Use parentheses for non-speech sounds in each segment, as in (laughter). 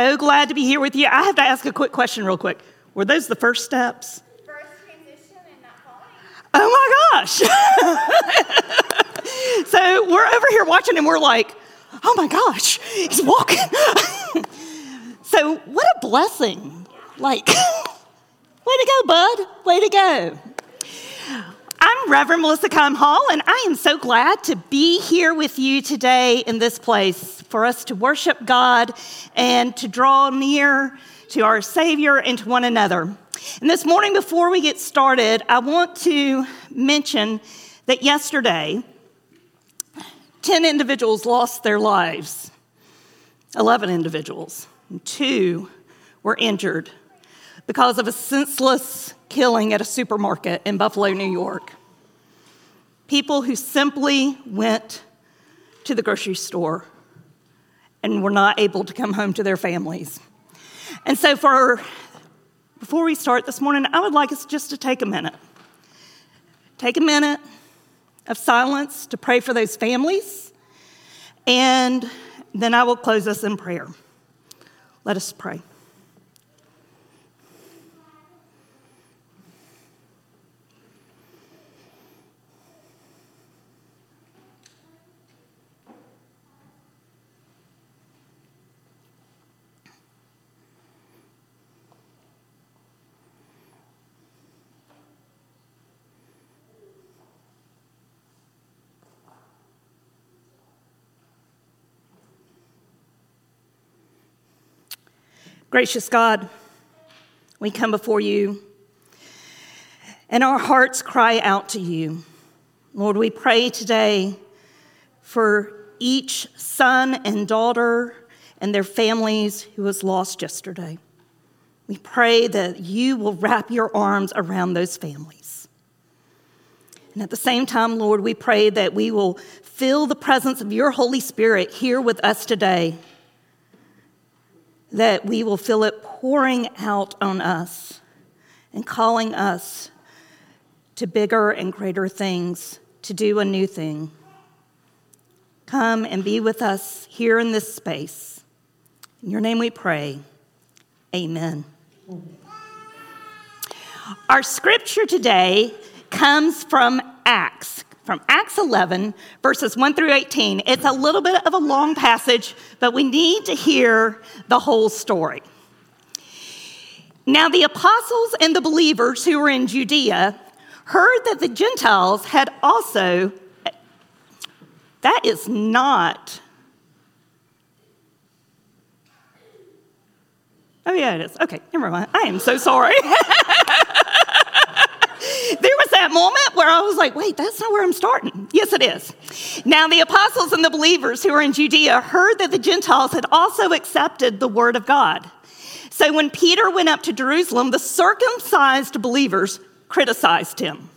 morning. I am so glad to be here with you. I have to ask a quick question, real quick. Were those the first steps? First transition and not falling. Oh my gosh. (laughs) so we're over here watching and we're like, oh my gosh, he's walking. (laughs) so what a blessing. Like, (laughs) way to go, bud. Way to go. I'm Reverend Melissa Come Hall, and I am so glad to be here with you today in this place for us to worship God and to draw near to our Savior and to one another. And this morning, before we get started, I want to mention that yesterday, 10 individuals lost their lives, 11 individuals, and two were injured because of a senseless killing at a supermarket in Buffalo, New York. People who simply went to the grocery store and were not able to come home to their families. And so, for before we start this morning, I would like us just to take a minute. Take a minute of silence to pray for those families, and then I will close us in prayer. Let us pray. Gracious God, we come before you and our hearts cry out to you. Lord, we pray today for each son and daughter and their families who was lost yesterday. We pray that you will wrap your arms around those families. And at the same time, Lord, we pray that we will feel the presence of your Holy Spirit here with us today that we will feel it pouring out on us and calling us to bigger and greater things, to do a new thing. Come and be with us here in this space. In your name we pray. Amen. Our scripture today comes from Acts from Acts 11, verses 1 through 18. It's a little bit of a long passage, but we need to hear the whole story. Now, the apostles and the believers who were in Judea heard that the Gentiles had also, that is not, oh, yeah, it is. Okay, never mind. I am so sorry. (laughs) moment where I was like, wait, that's not where I'm starting. Yes, it is. Now, the apostles and the believers who were in Judea heard that the Gentiles had also accepted the word of God. So when Peter went up to Jerusalem, the circumcised believers criticized him.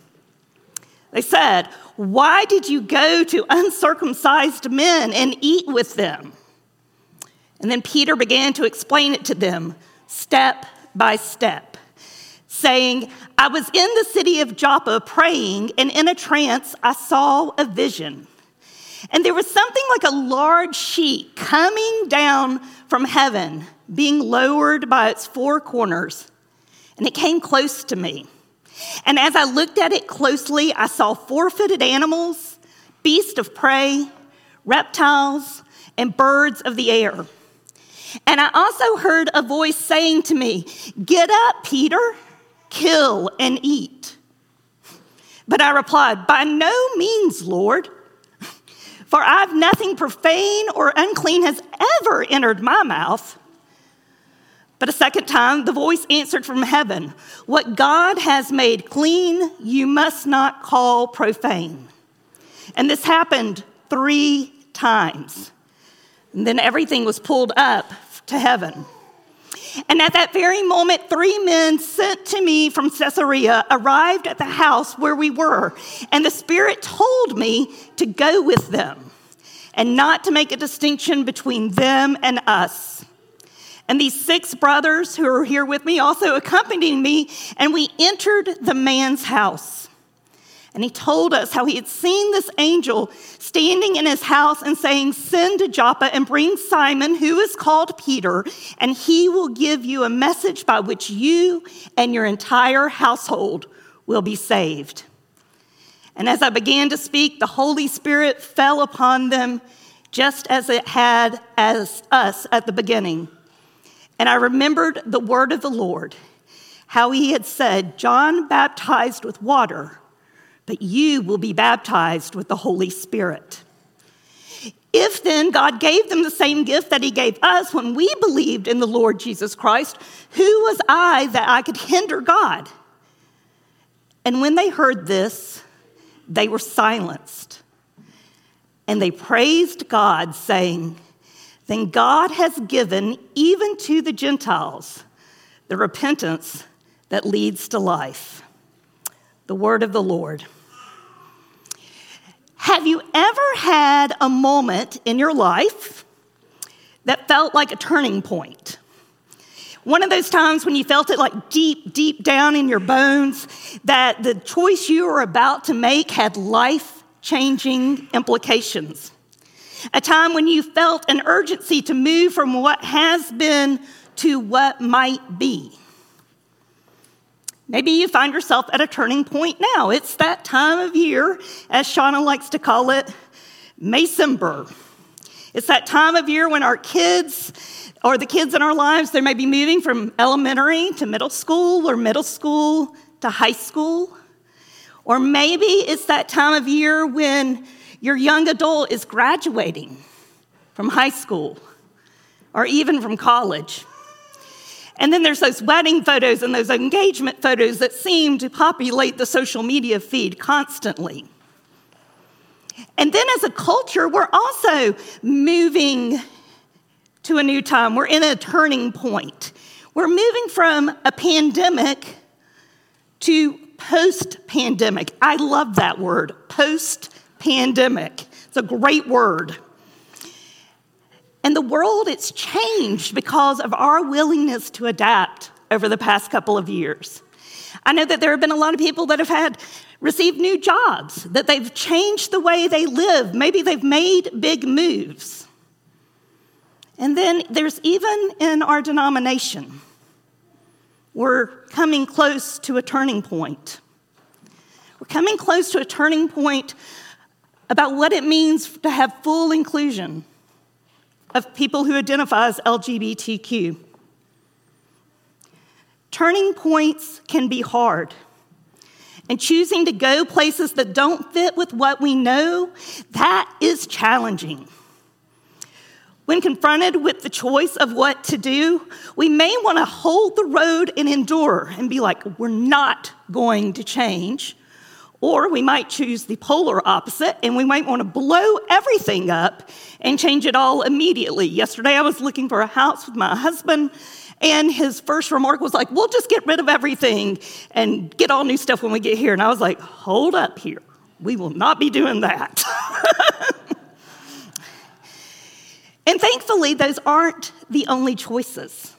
They said, Why did you go to uncircumcised men and eat with them? And then Peter began to explain it to them step by step saying, I was in the city of Joppa praying, and in a trance I saw a vision. And there was something like a large sheet coming down from heaven, being lowered by its four corners. And it came close to me. And as I looked at it closely, I saw four footed animals, beasts of prey, reptiles, and birds of the air. And I also heard a voice saying to me, Get up, Peter kill, and eat. But I replied, By no means, Lord, for I've nothing profane or unclean has ever entered my mouth. But a second time, the voice answered from heaven, What God has made clean, you must not call profane. And this happened three times. And then everything was pulled up to heaven. And at that very moment, three men sent to me from Caesarea arrived at the house where we were. And the Spirit told me to go with them and not to make a distinction between them and us. And these six brothers who are here with me also accompanied me, and we entered the man's house. And he told us how he had seen this angel standing in his house and saying, Send to Joppa and bring Simon, who is called Peter, and he will give you a message by which you and your entire household will be saved. And as I began to speak, the Holy Spirit fell upon them just as it had as us at the beginning. And I remembered the word of the Lord, how he had said, John baptized with water but you will be baptized with the Holy Spirit. If then God gave them the same gift that He gave us when we believed in the Lord Jesus Christ, who was I that I could hinder God? And when they heard this, they were silenced. And they praised God, saying, Then God has given even to the Gentiles the repentance that leads to life. The word of the Lord. Have you ever had a moment in your life that felt like a turning point? One of those times when you felt it like deep, deep down in your bones that the choice you were about to make had life changing implications. A time when you felt an urgency to move from what has been to what might be. Maybe you find yourself at a turning point now. It's that time of year, as Shauna likes to call it, Maycember. It's that time of year when our kids, or the kids in our lives, they may be moving from elementary to middle school or middle school to high school. Or maybe it's that time of year when your young adult is graduating from high school or even from college. And then there's those wedding photos and those engagement photos that seem to populate the social media feed constantly. And then as a culture, we're also moving to a new time. We're in a turning point. We're moving from a pandemic to post pandemic. I love that word, post pandemic. It's a great word. And the world, it's changed because of our willingness to adapt over the past couple of years. I know that there have been a lot of people that have had received new jobs, that they've changed the way they live. Maybe they've made big moves. And then there's even in our denomination, we're coming close to a turning point. We're coming close to a turning point about what it means to have full inclusion of people who identify as LGBTQ. Turning points can be hard. And choosing to go places that don't fit with what we know, that is challenging. When confronted with the choice of what to do, we may want to hold the road and endure and be like, we're not going to change. Or we might choose the polar opposite and we might want to blow everything up and change it all immediately. Yesterday, I was looking for a house with my husband, and his first remark was like, We'll just get rid of everything and get all new stuff when we get here. And I was like, Hold up here. We will not be doing that. (laughs) and thankfully, those aren't the only choices,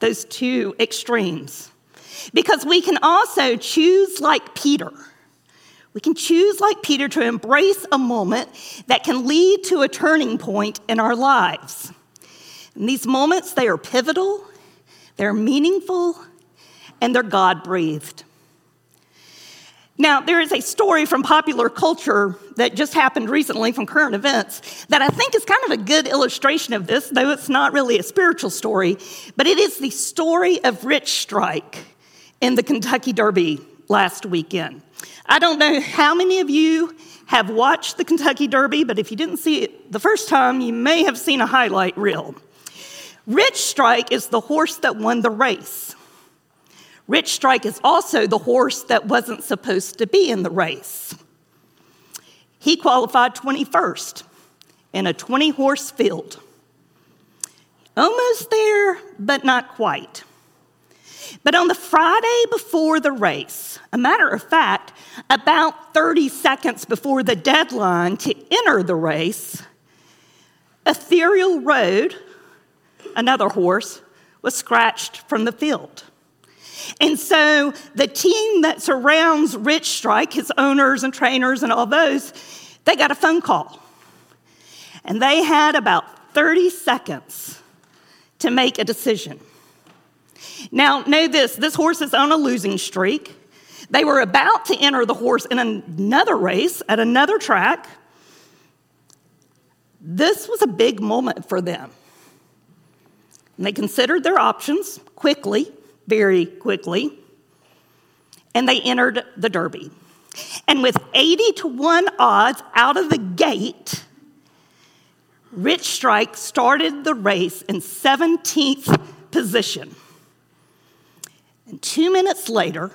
those two extremes. Because we can also choose like Peter we can choose, like Peter, to embrace a moment that can lead to a turning point in our lives. And these moments, they are pivotal, they're meaningful, and they're God breathed. Now, there is a story from popular culture that just happened recently from current events that I think is kind of a good illustration of this, though it's not really a spiritual story, but it is the story of Rich Strike in the Kentucky Derby last weekend. I don't know how many of you have watched the Kentucky Derby, but if you didn't see it the first time, you may have seen a highlight reel. Rich Strike is the horse that won the race. Rich Strike is also the horse that wasn't supposed to be in the race. He qualified 21st in a 20 horse field. Almost there, but not quite. But on the Friday before the race, a matter of fact, about 30 seconds before the deadline to enter the race, Ethereal Road, another horse, was scratched from the field. And so the team that surrounds Rich Strike, his owners and trainers and all those, they got a phone call. And they had about 30 seconds to make a decision. Now, know this this horse is on a losing streak. They were about to enter the horse in another race at another track. This was a big moment for them. And they considered their options quickly, very quickly, and they entered the Derby. And with 80 to 1 odds out of the gate, Rich Strike started the race in 17th position. And two minutes later,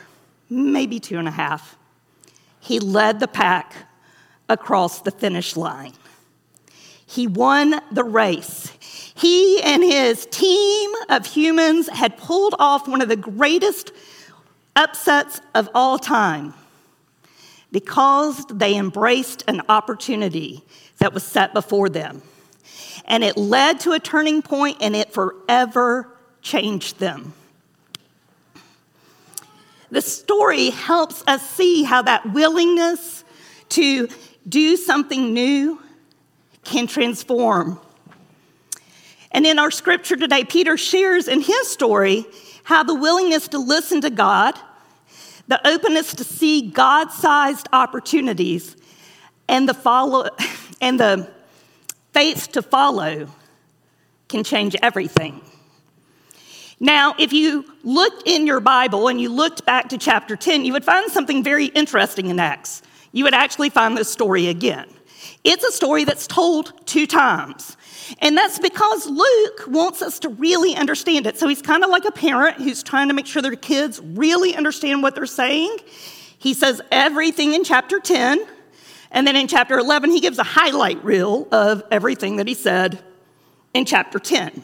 maybe two and a half, he led the pack across the finish line. He won the race. He and his team of humans had pulled off one of the greatest upsets of all time because they embraced an opportunity that was set before them. And it led to a turning point and it forever changed them. The story helps us see how that willingness to do something new can transform. And in our scripture today, Peter shares in his story how the willingness to listen to God, the openness to see God sized opportunities, and the, follow, and the faith to follow can change everything. Now, if you looked in your Bible and you looked back to chapter 10, you would find something very interesting in Acts. You would actually find this story again. It's a story that's told two times. And that's because Luke wants us to really understand it. So he's kind of like a parent who's trying to make sure their kids really understand what they're saying. He says everything in chapter 10. And then in chapter 11, he gives a highlight reel of everything that he said in chapter 10.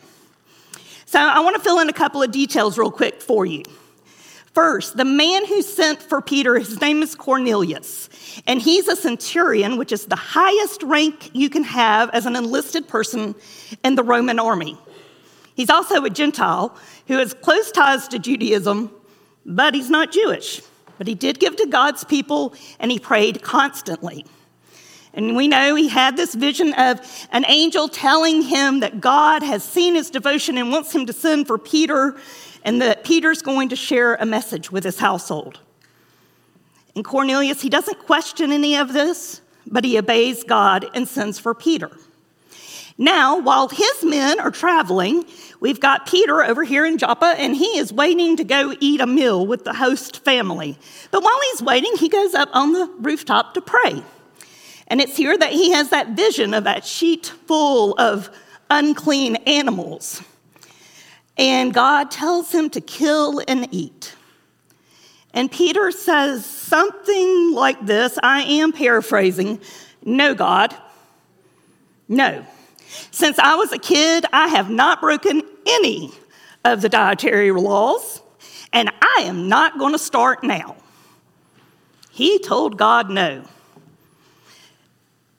So I want to fill in a couple of details real quick for you. First, the man who sent for Peter, his name is Cornelius, and he's a centurion, which is the highest rank you can have as an enlisted person in the Roman army. He's also a Gentile who has close ties to Judaism, but he's not Jewish. But he did give to God's people and he prayed constantly. And we know he had this vision of an angel telling him that God has seen his devotion and wants him to send for Peter, and that Peter's going to share a message with his household. And Cornelius, he doesn't question any of this, but he obeys God and sends for Peter. Now, while his men are traveling, we've got Peter over here in Joppa, and he is waiting to go eat a meal with the host family. But while he's waiting, he goes up on the rooftop to pray. And it's here that he has that vision of that sheet full of unclean animals. And God tells him to kill and eat. And Peter says something like this I am paraphrasing No, God, no. Since I was a kid, I have not broken any of the dietary laws, and I am not going to start now. He told God no.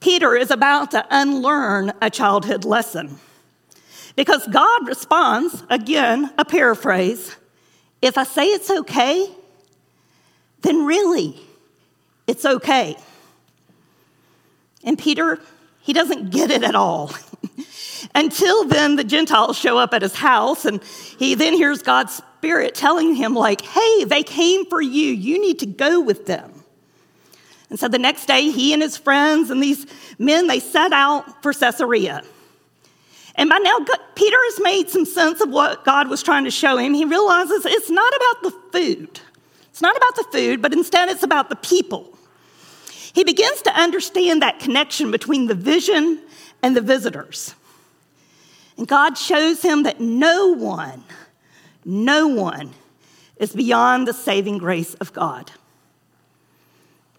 Peter is about to unlearn a childhood lesson. Because God responds, again, a paraphrase, if I say it's okay, then really, it's okay. And Peter, he doesn't get it at all. (laughs) Until then, the Gentiles show up at his house, and he then hears God's Spirit telling him, like, hey, they came for you. You need to go with them. And so the next day, he and his friends and these men, they set out for Caesarea. And by now, Peter has made some sense of what God was trying to show him. He realizes it's not about the food. It's not about the food, but instead it's about the people. He begins to understand that connection between the vision and the visitors. And God shows him that no one, no one is beyond the saving grace of God.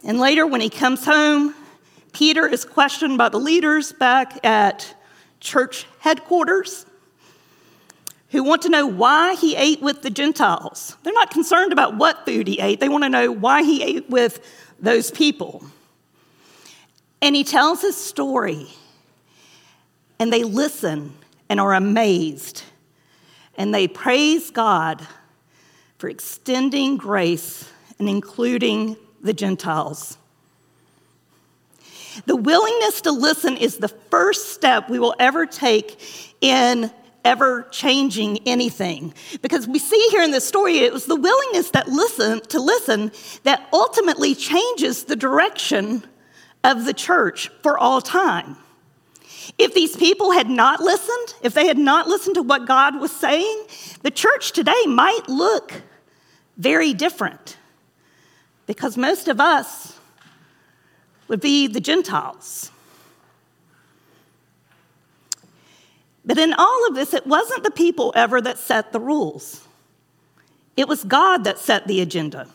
And later, when he comes home, Peter is questioned by the leaders back at church headquarters who want to know why he ate with the Gentiles. They're not concerned about what food he ate, they want to know why he ate with those people. And he tells his story, and they listen and are amazed, and they praise God for extending grace and including the Gentiles. The willingness to listen is the first step we will ever take in ever changing anything. Because we see here in this story, it was the willingness that listen to listen that ultimately changes the direction of the church for all time. If these people had not listened, if they had not listened to what God was saying, the church today might look very different. Because most of us would be the Gentiles. But in all of this, it wasn't the people ever that set the rules. It was God that set the agenda.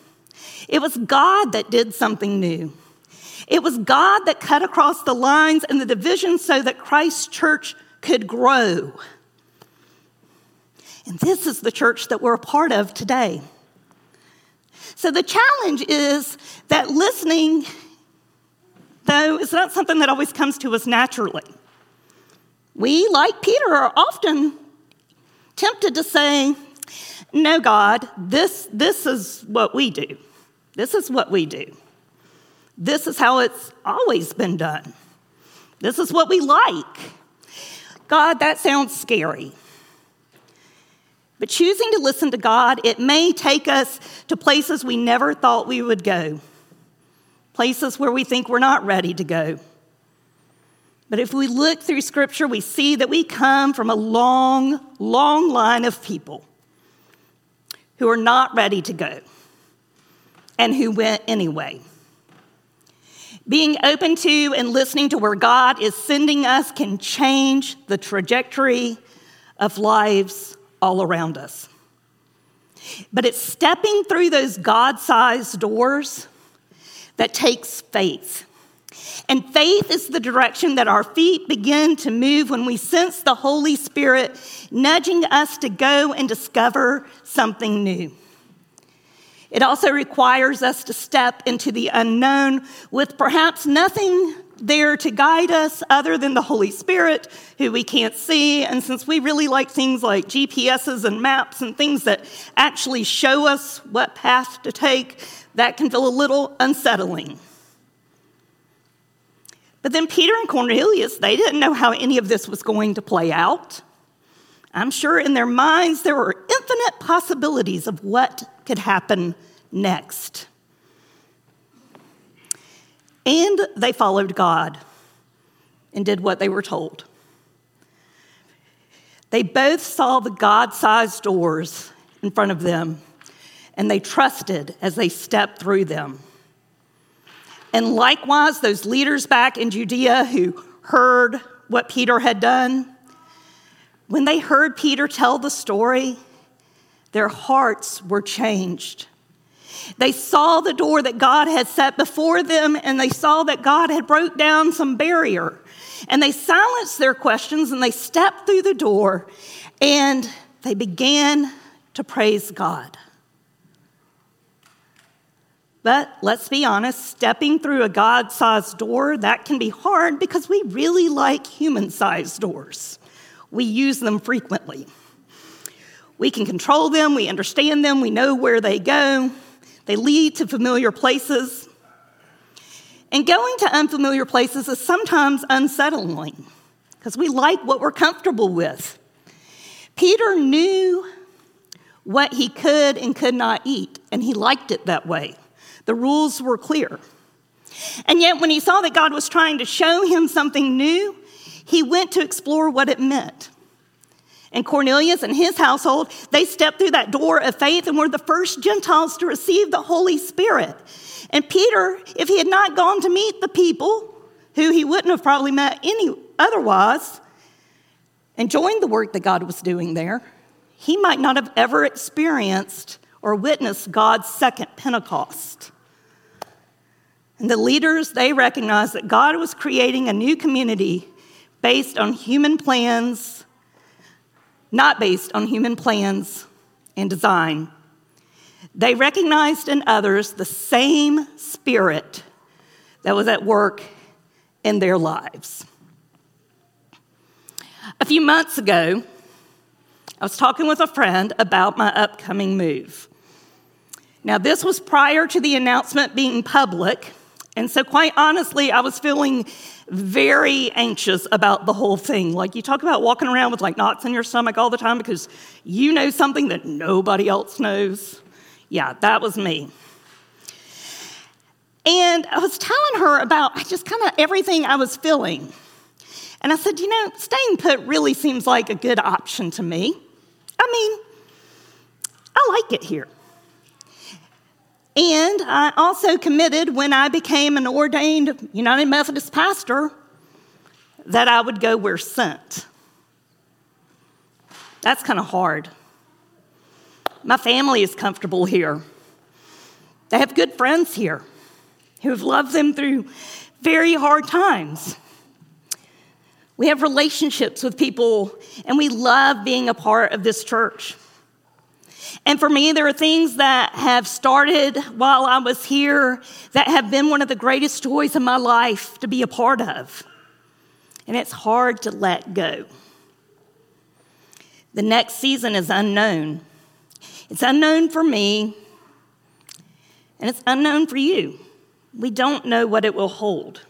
It was God that did something new. It was God that cut across the lines and the divisions so that Christ's church could grow. And this is the church that we're a part of today. So the challenge is that listening, though, is not something that always comes to us naturally. We, like Peter, are often tempted to say, No, God, this, this is what we do. This is what we do. This is how it's always been done. This is what we like. God, that sounds scary. But choosing to listen to God, it may take us to places we never thought we would go, places where we think we're not ready to go. But if we look through Scripture, we see that we come from a long, long line of people who are not ready to go and who went anyway. Being open to and listening to where God is sending us can change the trajectory of lives all around us. But it's stepping through those God sized doors that takes faith. And faith is the direction that our feet begin to move when we sense the Holy Spirit nudging us to go and discover something new. It also requires us to step into the unknown with perhaps nothing there to guide us other than the Holy Spirit, who we can't see. And since we really like things like GPSs and maps and things that actually show us what path to take, that can feel a little unsettling. But then Peter and Cornelius, they didn't know how any of this was going to play out. I'm sure in their minds there were infinite possibilities of what could happen next. And they followed God and did what they were told. They both saw the God sized doors in front of them, and they trusted as they stepped through them. And likewise, those leaders back in Judea who heard what Peter had done, when they heard Peter tell the story, their hearts were changed. They saw the door that God had set before them and they saw that God had broke down some barrier. And they silenced their questions and they stepped through the door and they began to praise God. But let's be honest, stepping through a God sized door, that can be hard because we really like human sized doors. We use them frequently. We can control them, we understand them, we know where they go, they lead to familiar places. And going to unfamiliar places is sometimes unsettling because we like what we're comfortable with. Peter knew what he could and could not eat, and he liked it that way. The rules were clear. And yet, when he saw that God was trying to show him something new, he went to explore what it meant. And Cornelius and his household, they stepped through that door of faith and were the first Gentiles to receive the Holy Spirit. And Peter, if he had not gone to meet the people who he wouldn't have probably met any otherwise, and joined the work that God was doing there, he might not have ever experienced or witnessed God's second Pentecost. And the leaders, they recognized that God was creating a new community based on human plans, not based on human plans and design. They recognized in others the same spirit that was at work in their lives. A few months ago, I was talking with a friend about my upcoming move. Now, this was prior to the announcement being public. And so, quite honestly, I was feeling very anxious about the whole thing. Like, you talk about walking around with like knots in your stomach all the time because you know something that nobody else knows. Yeah, that was me. And I was telling her about just kind of everything I was feeling. And I said, you know, staying put really seems like a good option to me. I mean, I like it here. And I also committed when I became an ordained United Methodist pastor that I would go where sent. That's kind of hard. My family is comfortable here. They have good friends here who have loved them through very hard times. We have relationships with people, and we love being a part of this church. And for me, there are things that have started while I was here that have been one of the greatest joys of my life to be a part of. And it's hard to let go. The next season is unknown. It's unknown for me, and it's unknown for you. We don't know what it will hold.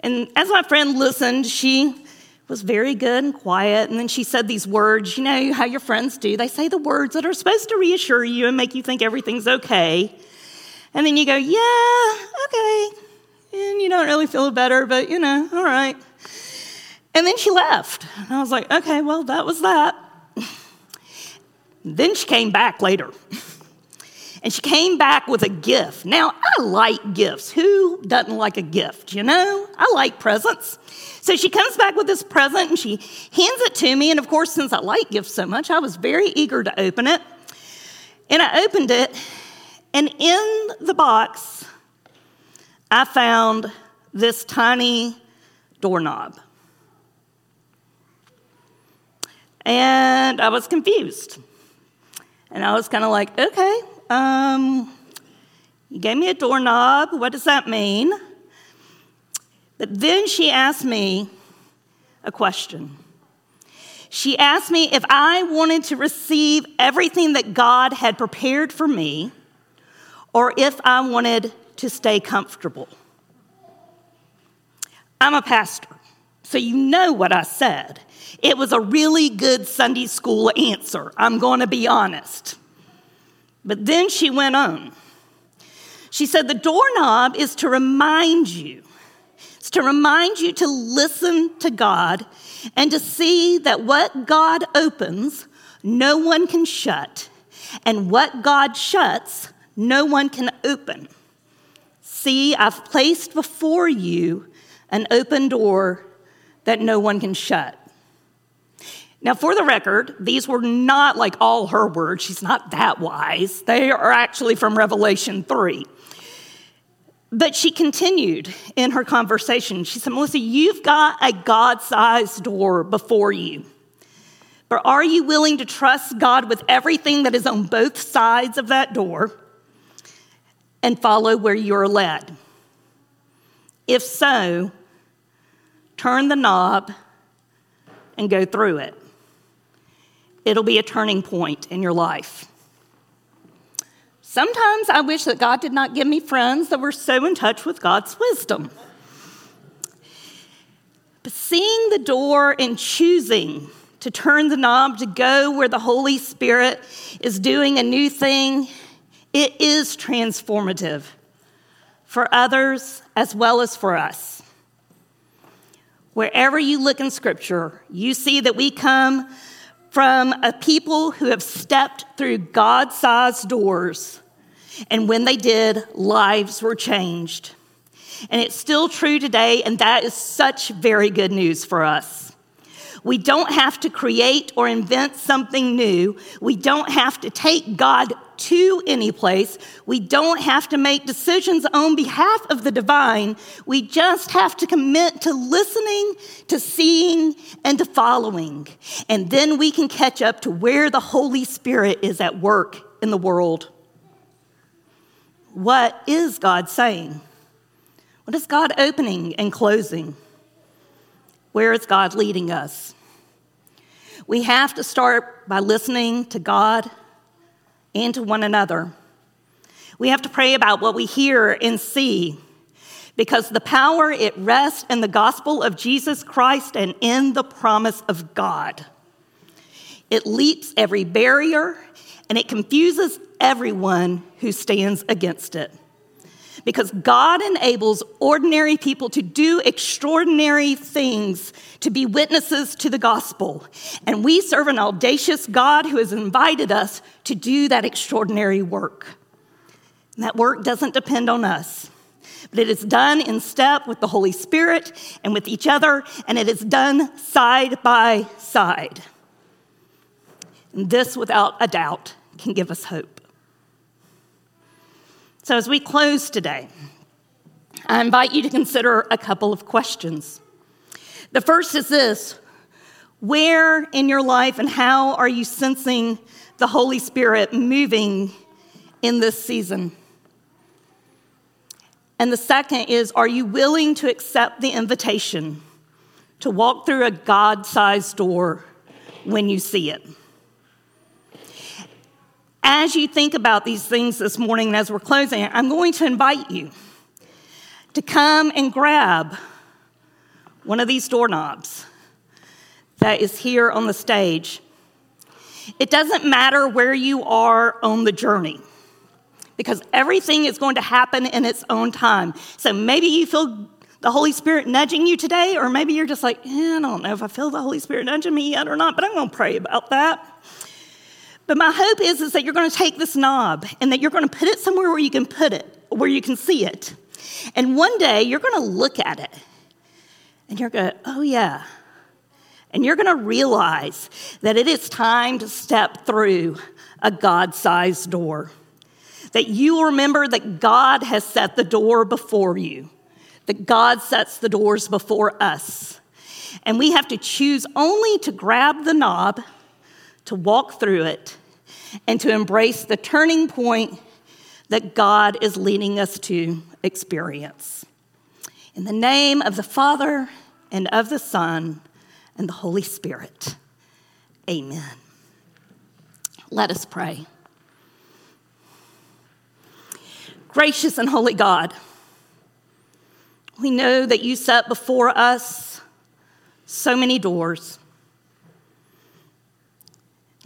And as my friend listened, she was very good and quiet. And then she said these words you know how your friends do. They say the words that are supposed to reassure you and make you think everything's okay. And then you go, yeah, okay. And you don't really feel better, but you know, all right. And then she left. And I was like, okay, well, that was that. then she came back later. (laughs) And she came back with a gift. Now, I like gifts. Who doesn't like a gift, you know? I like presents. So she comes back with this present and she hands it to me. And of course, since I like gifts so much, I was very eager to open it. And I opened it, and in the box, I found this tiny doorknob. And I was confused. And I was kind of like, okay, um, you gave me a doorknob. What does that mean? But then she asked me a question. She asked me if I wanted to receive everything that God had prepared for me or if I wanted to stay comfortable. I'm a pastor, so you know what I said. It was a really good Sunday school answer, I'm going to be honest. But then she went on. She said, The doorknob is to remind you, it's to remind you to listen to God and to see that what God opens, no one can shut, and what God shuts, no one can open. See, I've placed before you an open door that no one can shut. Now, for the record, these were not like all her words. She's not that wise. They are actually from Revelation 3. But she continued in her conversation. She said, Melissa, you've got a God sized door before you. But are you willing to trust God with everything that is on both sides of that door and follow where you're led? If so, turn the knob and go through it it'll be a turning point in your life. Sometimes I wish that God did not give me friends that were so in touch with God's wisdom. But seeing the door and choosing to turn the knob to go where the Holy Spirit is doing a new thing, it is transformative for others as well as for us. Wherever you look in Scripture, you see that we come from a people who have stepped through God sized doors. And when they did, lives were changed. And it's still true today, and that is such very good news for us. We don't have to create or invent something new. We don't have to take God to any place. We don't have to make decisions on behalf of the divine. We just have to commit to listening, to seeing, and to following. And then we can catch up to where the Holy Spirit is at work in the world. What is God saying? What is God opening and closing? Where is God leading us? We have to start by listening to God and to one another. We have to pray about what we hear and see because the power it rests in the gospel of Jesus Christ and in the promise of God. It leaps every barrier and it confuses everyone who stands against it. Because God enables ordinary people to do extraordinary things to be witnesses to the gospel. And we serve an audacious God who has invited us to do that extraordinary work. And that work doesn't depend on us, but it is done in step with the Holy Spirit and with each other, and it is done side by side. And this, without a doubt, can give us hope. So, as we close today, I invite you to consider a couple of questions. The first is this Where in your life and how are you sensing the Holy Spirit moving in this season? And the second is Are you willing to accept the invitation to walk through a God sized door when you see it? As you think about these things this morning and as we're closing, I'm going to invite you to come and grab one of these doorknobs that is here on the stage. It doesn't matter where you are on the journey because everything is going to happen in its own time. So maybe you feel the Holy Spirit nudging you today, or maybe you're just like, eh, I don't know if I feel the Holy Spirit nudging me yet or not, but I'm going to pray about that. But my hope is, is that you're going to take this knob and that you're going to put it somewhere where you can put it, where you can see it. And one day you're going to look at it and you're going, oh, yeah. And you're going to realize that it is time to step through a God sized door that you remember that God has set the door before you, that God sets the doors before us. And we have to choose only to grab the knob, to walk through it, and to embrace the turning point that God is leading us to experience. In the name of the Father, and of the Son, and the Holy Spirit. Amen. Let us pray. Gracious and holy God, we know that you set before us so many doors.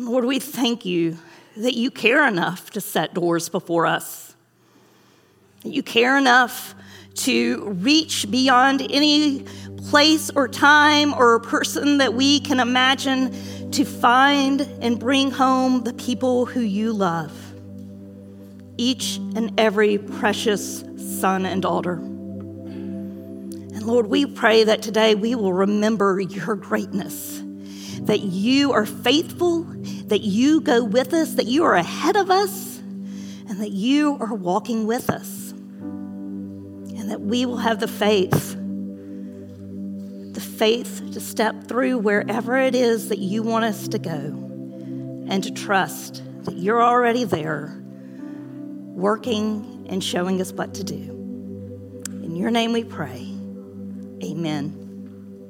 Lord, we thank you that you care enough to set doors before us. You care enough to reach beyond any place or time or person that we can imagine to find and bring home the people who you love each and every precious son and daughter. And Lord, we pray that today we will remember your greatness, that you are faithful, that you go with us, that you are ahead of us, and that you are walking with us. And that we will have the faith, the faith to step through wherever it is that you want us to go, and to trust that you're already there working and showing us what to do. In your name we pray. Amen.